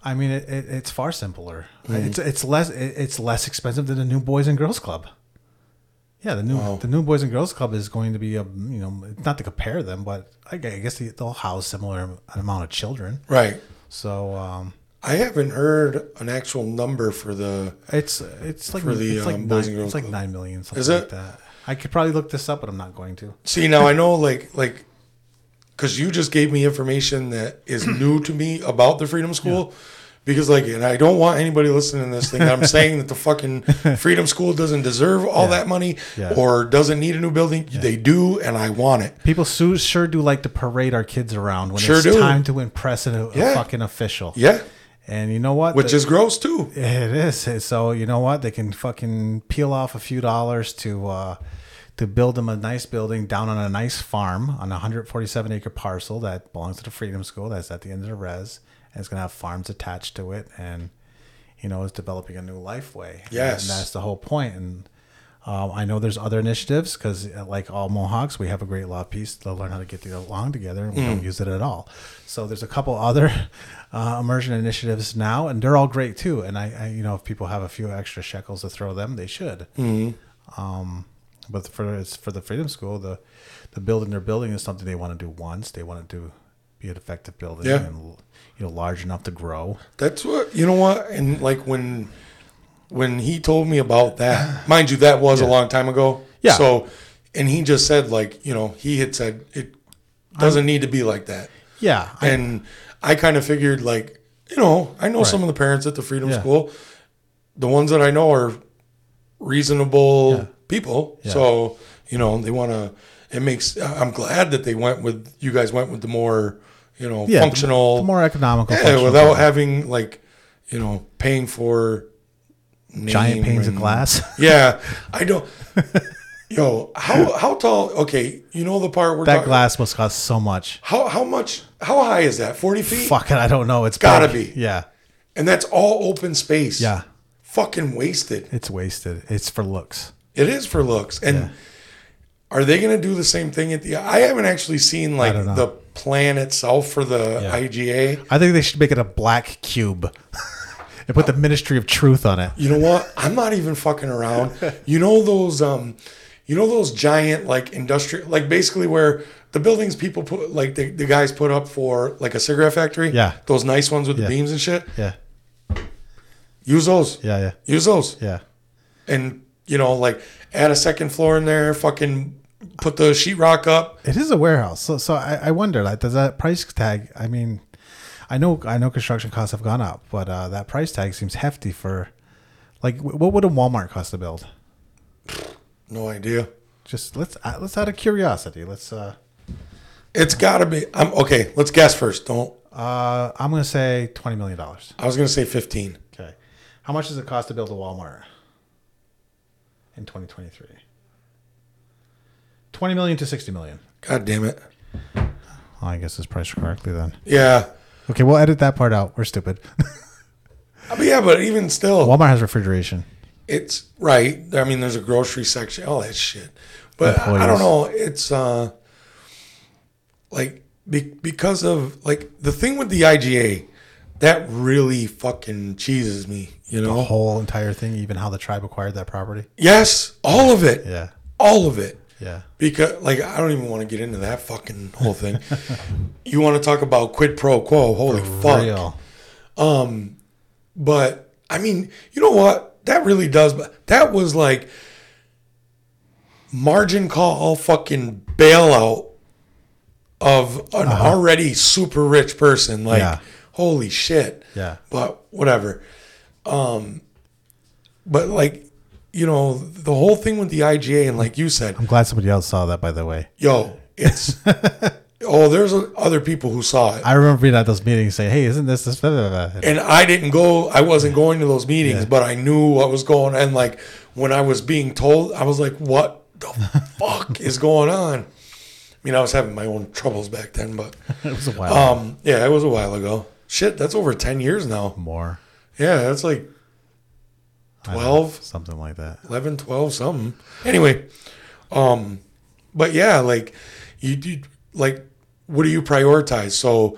I mean, it, it, it's far simpler. It's it's less it, it's less expensive than the new Boys and Girls Club. Yeah, the new Wow. the new Boys and Girls Club is going to be a you know not to compare them, but I guess they- they'll house similar amount of children. Right. So um, I haven't heard an actual number for the. it's it's like For the, it's like um, Boys nine, and Girls it's like Club. nine million something Is like that. I could probably look this up, but I'm not going to. See now, I know like like because you just gave me information that is new to me about the Freedom School. Because like, and I don't want anybody listening to this thing. I'm saying that the fucking Freedom School doesn't deserve all that money Yeah. or doesn't need a new building. They do, and I want it. People su- sure do like to parade our kids around when Sure it's do. time to impress a, a Yeah. fucking official. Yeah, And you know what? which The- is gross too. It is. So you know what? They can fucking peel off a few dollars to uh, to build them a nice building down on a nice farm on a 147 acre parcel that belongs to the Freedom School. That's at the end of the res, and it's gonna have farms attached to it, and you know, it's developing a new life way Yes. and that's the whole point. And um, I know there's other initiatives because, like all Mohawks, we have a great law peace to learn how to get along together, and we don't use it at all. So there's a couple other uh, immersion initiatives now, and they're all great too. And I, I, you know, if people have a few extra shekels to throw them, they should. Um, but for it's for the Freedom School, the the building they're building is something they want to do once. They want to do be an effective building Yeah. and you know large enough to grow. That's what you know. What and like when when he told me about that, mind you, that was a long time ago. Yeah. So, and he just said like you know he had said it doesn't need to be like that. Yeah, I- and I kind of figured like you know I know some of the parents at the Freedom Yeah. School, the ones that I know are reasonable Yeah. people. Yeah. So you know they want to. It makes. I'm glad that they went with you guys went with the more you know yeah, functional, the more economical, yeah, without having like you know paying for giant panes of glass. Yeah, I don't. Yo, how how tall? Okay, you know the part where that glass must cost so much. How how much? How high is that? Forty feet. Fuck it, I don't know. It's Gotta big. be. Yeah, And that's all open space. yeah. Fucking wasted. It's wasted. It's for looks. It is for looks. And Yeah. are they going to do the same thing at the? I haven't actually seen like the plan itself for the Yeah. IGA. I think they should make it a black cube and put the Ministry of Truth on it. You know what? I'm not even fucking around. You know those um you know those giant like industrial like basically where the buildings people put like the, the guys put up for like a cigarette factory? Yeah. Those nice ones with Yeah. the beams and shit. Yeah, Use those. yeah, yeah, Use those. yeah. And you know, like add a second floor in there, fucking put the sheetrock up. It is a warehouse, so so I, I wonder like does that price tag? I mean, I know I know construction costs have gone up, but uh, that price tag seems hefty for like what would a Walmart cost to build? No idea. Just let's uh, let's out of curiosity, let's. uh It's gotta be I'm okay, let's guess first. Don't uh I'm gonna say twenty million dollars. I was gonna say fifteen. Okay, how much does it cost to build a Walmart in 2023? Twenty million to sixty million. God damn it. Oh, I guess it's priced correctly then. Yeah. Okay, we'll edit that part out. We're stupid. But yeah, but even still Walmart has refrigeration. it's right. I mean, there's a grocery section, all that shit. But I- I don't know. It's uh, like be, because of like the thing with the IGA, that really fucking cheeses me. You know, The whole entire thing, even how the tribe acquired that property. Yes, all of it, Yeah, all of it. Yeah. Because like I don't even want to get into that fucking whole thing. you want to talk about quid pro quo? Holy fuck! Real. But I mean, you know what? That really does. But that was like margin call fucking bailout of an already super rich person. Like, Uh-huh. Yeah. holy shit. Yeah. But whatever. Um, but like, you know, the whole thing with the IGA and like you said, I'm glad somebody else saw that. By the way, yo, it's Oh, there's other people who saw it. I remember being at those meetings saying, "Hey, isn't this this?" Blah, blah, blah. and I didn't go. I wasn't going to those meetings, Yeah. but I knew what was going. on. And like when I was being told, I was like, "What the fuck is going on?" I mean, I was having my own troubles back then, but it was a while um, yeah, it was a while ago. Shit, that's over ten years now. more, Yeah, that's like I don't know, 12? something like that. 11, 12, something. Anyway, um, but yeah, like you, you like, what do you prioritize? So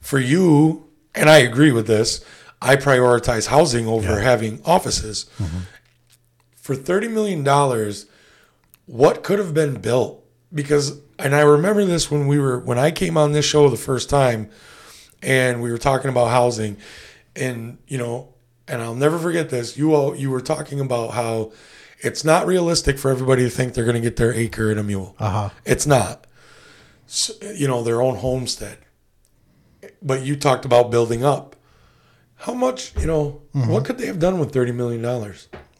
for you, and I agree with this, I prioritize housing over Yeah. having offices. For $30 million, what could have been built? Because, and I remember this when we were, when I came on this show the first time and we were talking about housing and, you know, and I'll never forget this. You all, you were talking about how it's not realistic for everybody to think they're going to get their acre and a mule. Uh huh. It's not. S you know, their own homestead. But you talked about building up. How much, you know, mm-hmm. what could they have done with $30 million?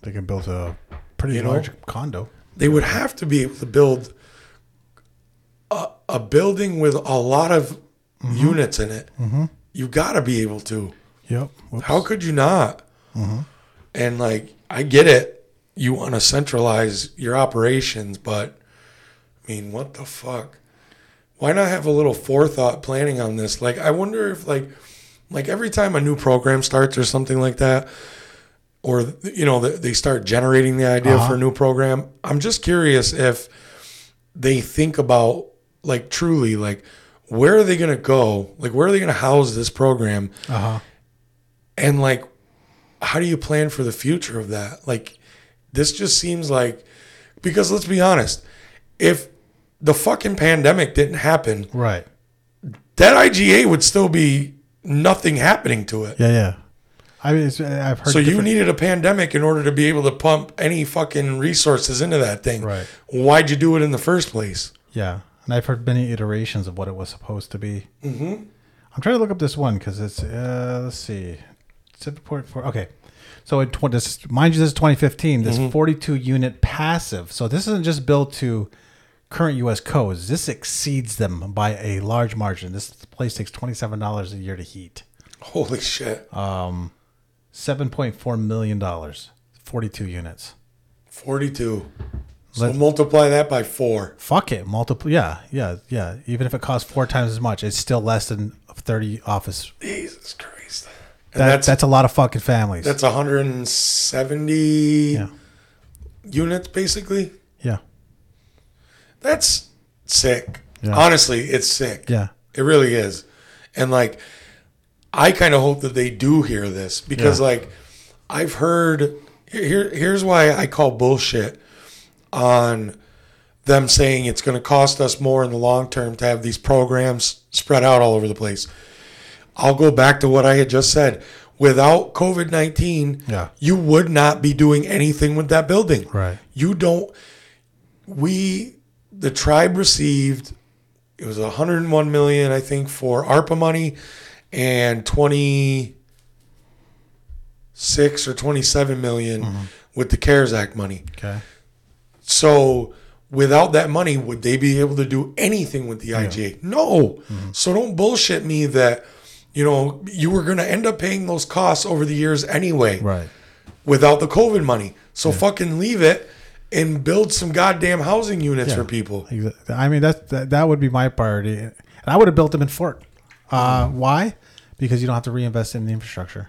They can build a pretty You know? large condo. They would have to be able to build a, a building with a lot of mm-hmm. units in it. Mm-hmm. You've got to be able to. Yep. Whoops. How could you not? And like, I get it. You want to centralize your operations, but I mean, what the fuck? Why not have a little forethought planning on this? Like, I wonder if like, like every time a new program starts or something like that, or you know, they start generating the idea Uh-huh. for a new program. I'm just curious if they think about like truly like where are they going to go? Like, where are they going to house this program? Uh huh. And like how do you plan for the future of that like this just seems like because let's be honest if the fucking pandemic didn't happen Right. that iga would still be nothing happening to it Yeah. Yeah. I mean, it's, I've heard. so you needed a pandemic in order to be able to pump any fucking resources into that thing Right. why'd you do it in the first place Yeah, and I've heard many iterations of what it was supposed to be. Mm-hmm. I'm trying to look up this one because it's uh, let's see, seven point four. Okay, so in tw- this, mind you, this is 2015. This 42 unit passive. So this isn't just built to current U.S. codes. This exceeds them by a large margin. This place takes 27 dollars a year to heat. holy shit Um, 7.4 million dollars. 42 units. 42 so Let- multiply that by four Fuck it, multiple. Yeah, yeah, yeah. Even if it costs four times as much, it's still less than 30 office jesus christ That, that's that's a lot of fucking families. That's 170 yeah, units, basically. yeah, That's sick. Yeah. Honestly, it's sick. yeah, It really is. And like, I kind of hope that they do hear this because, Yeah. like, I've heard. Here, here's why I call bullshit on them saying it's going to cost us more in the long term to have these programs spread out all over the place. I'll go back to what I had just said. Without COVID 19, Yeah. you would not be doing anything with that building. Right. You don't. We, the tribe received, it was 101 million, I think, for ARPA money and 26 or 27 million mm-hmm. with the CARES Act money. okay, So without that money, would they be able to do anything with the IGA? No. Mm-hmm. So don't bullshit me that, you know, you were going to end up paying those costs over the years anyway right, without the COVID money. So fucking leave it and build some goddamn housing units Yeah. for people. I mean that, that that would be my priority, and I would have built them in Fort. Uh, why? Because you don't have to reinvest in the infrastructure.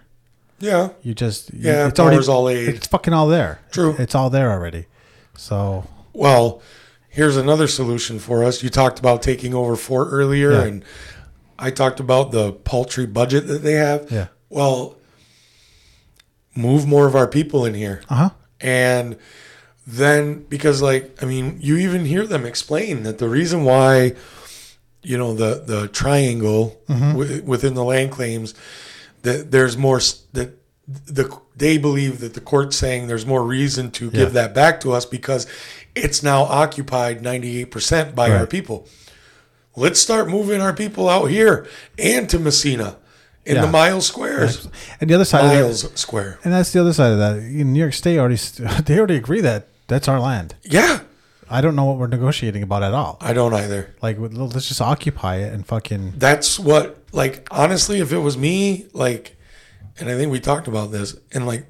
Yeah. You just Yeah, it's already all aid. It's fucking all there. True. it's all there already. So Well, here's another solution for us. You talked about taking over Fort earlier, Yeah. and I talked about the paltry budget that they have. Yeah. Well, move more of our people in here. uh huh, And then, because like, I mean, you even hear them explain that the reason why, you know, the the triangle wi- within the land claims that there's more that the they believe that the court's saying there's more reason to give that back to us because it's now occupied 98% by our people. Let's start moving our people out here and to Massena in the Yeah. Miles Squares. and the other side of that, Square. and that's the other side of that. In New York State, already they already agree that that's our land. Yeah. I don't know what we're negotiating about at all. I don't either. Like, let's just occupy it and fucking. That's what, like, honestly, if it was me, like, and I think we talked about this, and like,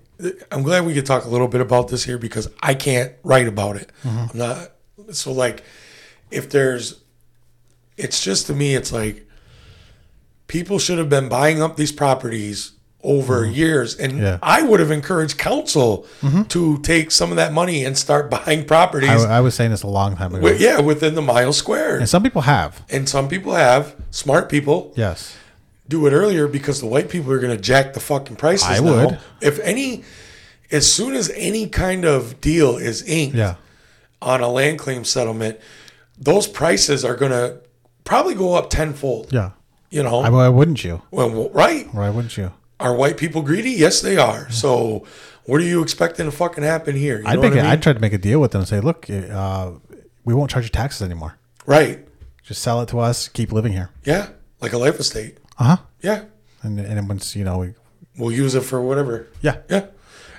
I'm glad we could talk a little bit about this here because I can't write about it. Mm-hmm. I'm not, so like, if there's, it's just to me, it's like, people should have been buying up these properties over mm-hmm. years. And Yeah. I would have encouraged council mm-hmm. to take some of that money and start buying properties. I, I was saying this a long time ago. wi- yeah, within the mile square. And some people have. And some people have, smart people, Yes. do it earlier because the white people are going to jack the fucking prices. I now. would. If any, as soon as any kind of deal is inked Yeah. on a land claim settlement, those prices are going to probably go up tenfold. Yeah. You know, I, why wouldn't you? well, right? Why wouldn't you? Are white people greedy? Yes, they are. So, what are you expecting to fucking happen here? You I'd know make what I mean? I'd try to make a deal with them and say, look, uh, we won't charge you taxes anymore. right? Just sell it to us. Keep living here. Yeah, like a life estate. Uh huh. Yeah, And and then once you know, we, we'll use it for whatever. yeah. Yeah,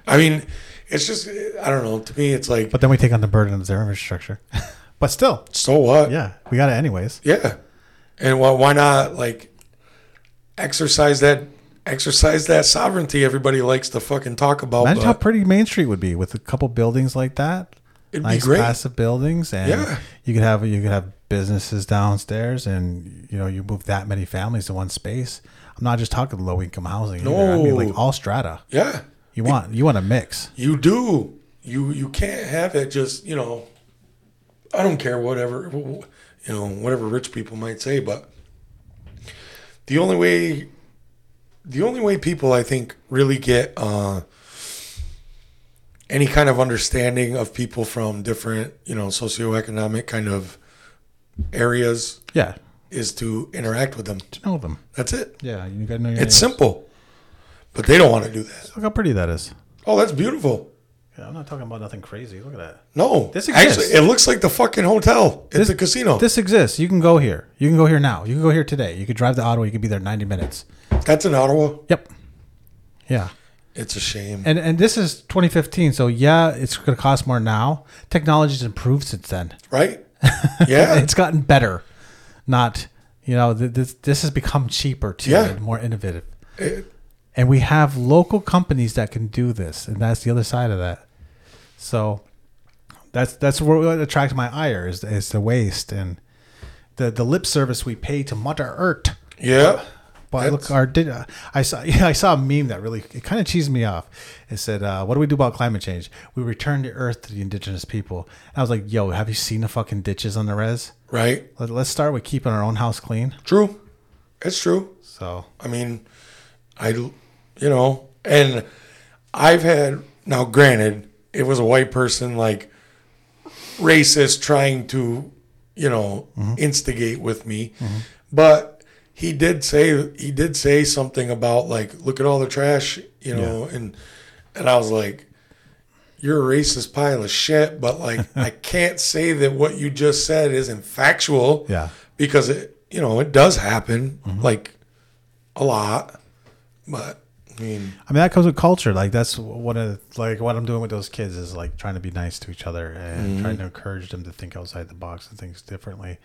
I mean, it's just I don't know. To me, it's like But then we take on the burden of their infrastructure. but still, so what? yeah, we got it anyways. Yeah. And why why not like exercise that exercise that sovereignty everybody likes to fucking talk about. Imagine how pretty Main Street would be with a couple buildings like that. it'd nice be great. passive buildings, and Yeah. you could have you could have businesses downstairs, and you know you move that many families in one space. I'm not just talking low income housing. either. I mean like all strata. Yeah. You want you want a mix. You do. You you can't have it just, you know, I don't care whatever you know, whatever rich people might say, but the only way the only way people I think really get uh any kind of understanding of people from different, you know, socioeconomic kind of areas Yeah, is to interact with them. to know them. That's it. Yeah, you got to know your It's neighbors. simple. But they don't want to do that. Look how pretty that is. Oh, that's beautiful. Yeah, I'm not talking about nothing crazy. Look at that. No, This exists. actually, it looks like the fucking hotel It's This- the casino. This exists. You can go here. You can go here now. You can go here today. You could drive to Ottawa. You could be there 90 minutes. That's in Ottawa. Yep. Yeah. It's a shame. And and this is 2015, so yeah, it's going to cost more now. Technology's improved since then. right? Yeah. It's gotten better. Not, you know, th- this this has become cheaper too Yeah. and more innovative. It- And we have local companies that can do this, and that's the other side of that. So that's that's what attracts my ire is, is the waste and the the lip service we pay to Mother Earth. yeah. But look, our did uh, I saw yeah, I saw a meme that really it kind of cheesed me off. It said, uh, "What do we do about climate change? We return the Earth to the indigenous people." And I was like, "Yo, have you seen the fucking ditches on the res? Right. Let, let's start with keeping our own house clean." True. It's true. So I mean, I, you know, and I've had, now granted, it was a white person like racist trying to, you know, mm-hmm. instigate with me. Mm-hmm. But he did say, he did say something about like, look at all the trash, you know, and, and I was like, you're a racist pile of shit, but like, I can't say that what you just said isn't factual yeah, because it you know it does happen mm-hmm. like a lot but i mean I mean that comes with culture. Like that's one of like what I'm doing with those kids is like trying to be nice to each other and trying to encourage them to think outside the box and things differently.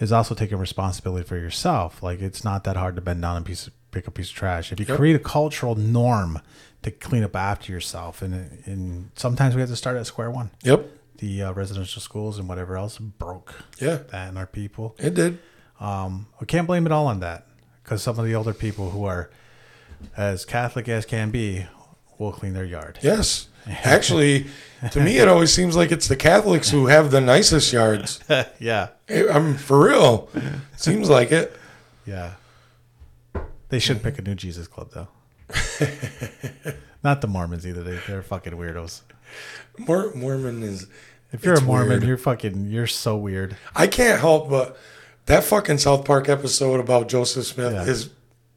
Is also taking responsibility for yourself. Like it's not that hard to bend down and piece of, pick up a piece of trash. If you Yep. create a cultural norm to clean up after yourself, and and sometimes we have to start at square one. yep The uh, residential schools and whatever else broke yeah that in our people. it did Um, we can't blame it all on that because some of the older people who are as Catholic as can be will clean their yard. yes actually to me it always seems like it's the catholics who have the nicest yards yeah, i'm for real seems like it yeah. They should pick a new Jesus club though. Not the Mormons either. They, they're fucking weirdos. Mor- mormon is If you're a Mormon, weird. you're fucking. You're so weird. i can't help but that fucking south park episode about joseph smith Yeah. is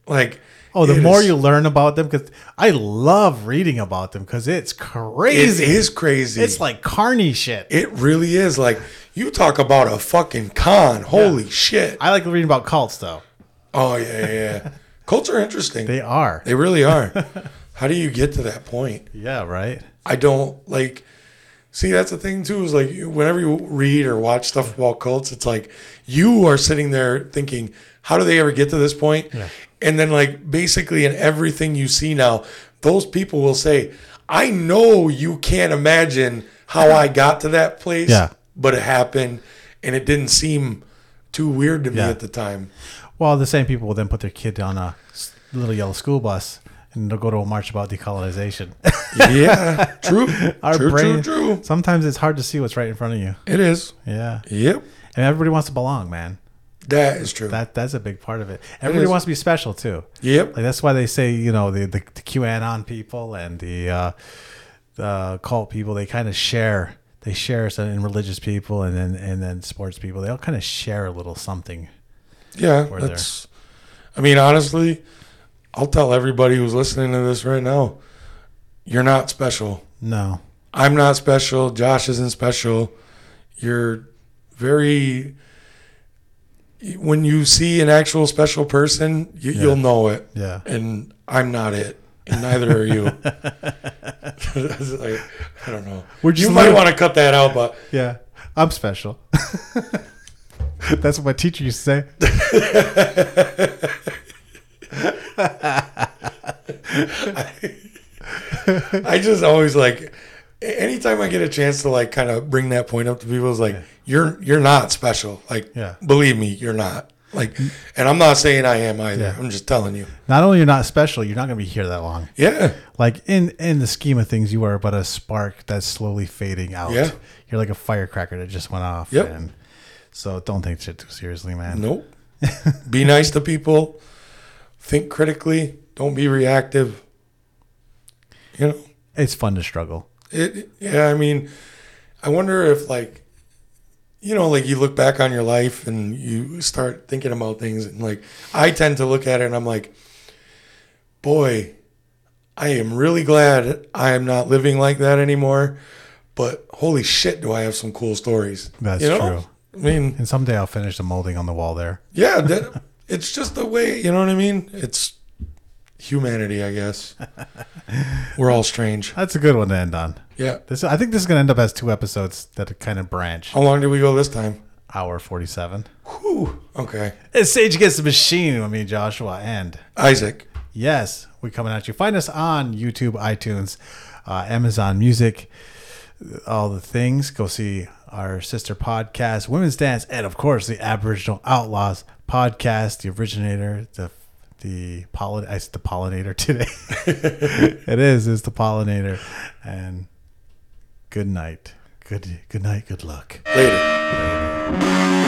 like Oh, the it more is- you learn about them, because I love reading about them because it's crazy. It is crazy It's like carny shit. It really is. Like you talk about a fucking con. Holy shit. I like reading about cults though. Oh yeah, yeah. yeah. Cults are interesting. They, are. They really are. How do you get to that point? Yeah, right. I don't like. See, that's the thing too. Is like whenever you read or watch stuff about cults, it's like you are sitting there thinking, "How do they ever get to this point?" Yeah. And then, like basically, in everything you see now, those people will say, "I know you can't imagine how I got to that place, Yeah. but it happened, and it didn't seem too weird to me Yeah. at the time." Well, the same people will then put their kid on a little yellow school bus and they'll go to a march about decolonization. Yeah, true, Our true, brain, true, true. Sometimes it's hard to see what's right in front of you. It is. Yeah. Yep, And everybody wants to belong, man. That is true. That that's a big part of it. Everybody is. wants to be special too. yep. Like that's why they say, you know, the the, the QAnon people and the uh, the cult people, they kind of share. They share some in religious people and then and then sports people. They all kind of share a little something. Yeah, that's. I mean, honestly, I'll tell everybody who's listening to this right now, you're not special. No. I'm not special. Josh isn't special. You're very. When you see an actual special person, you, Yeah. you'll know it. Yeah. And I'm not it, and neither are you. Like, I don't know. We're you might want to cut that out, but Yeah. I'm special. That's what my teacher used to say. I just always like anytime I get a chance to like kind of bring that point up to people is like you're you're not special. Like Yeah. believe me, you're not. Like and I'm not saying I am either. Yeah. I'm just telling you. Not only you're not special, you're not going to be here that long. Yeah. Like in in the scheme of things, you are but a spark that's slowly fading out. Yeah. You're like a firecracker that just went off. Yep. And so don't take shit too seriously, man. Nope. be nice to people. Think critically. Don't be reactive. You know, It's fun to struggle. It yeah, I mean, I wonder if like you know, like you look back on your life and you start thinking about things and like I tend to look at it and I'm like, boy, I am really glad I am not living like that anymore. But holy shit, do I have some cool stories. That's you know? true. I mean, And someday I'll finish the molding on the wall there. yeah, that, it's just the way, you know what I mean? It's humanity, I guess. We're all strange. That's a good one to end on. Yeah. This I think this is going to end up as two episodes that kind of branch. How long did we go this time? Hour 47. Whew. Okay. It's Sage Against the Machine with me, Joshua, and Isaac. Yes, we're coming at you. Find us on YouTube, iTunes, uh, Amazon Music, all the things. Go see our sister podcast, Women's Dance, and of course the Aboriginal Outlaws podcast. The originator, the the pollen, I said the pollinator today. it is, is the pollinator. And good night. Good good night. Good luck. Later.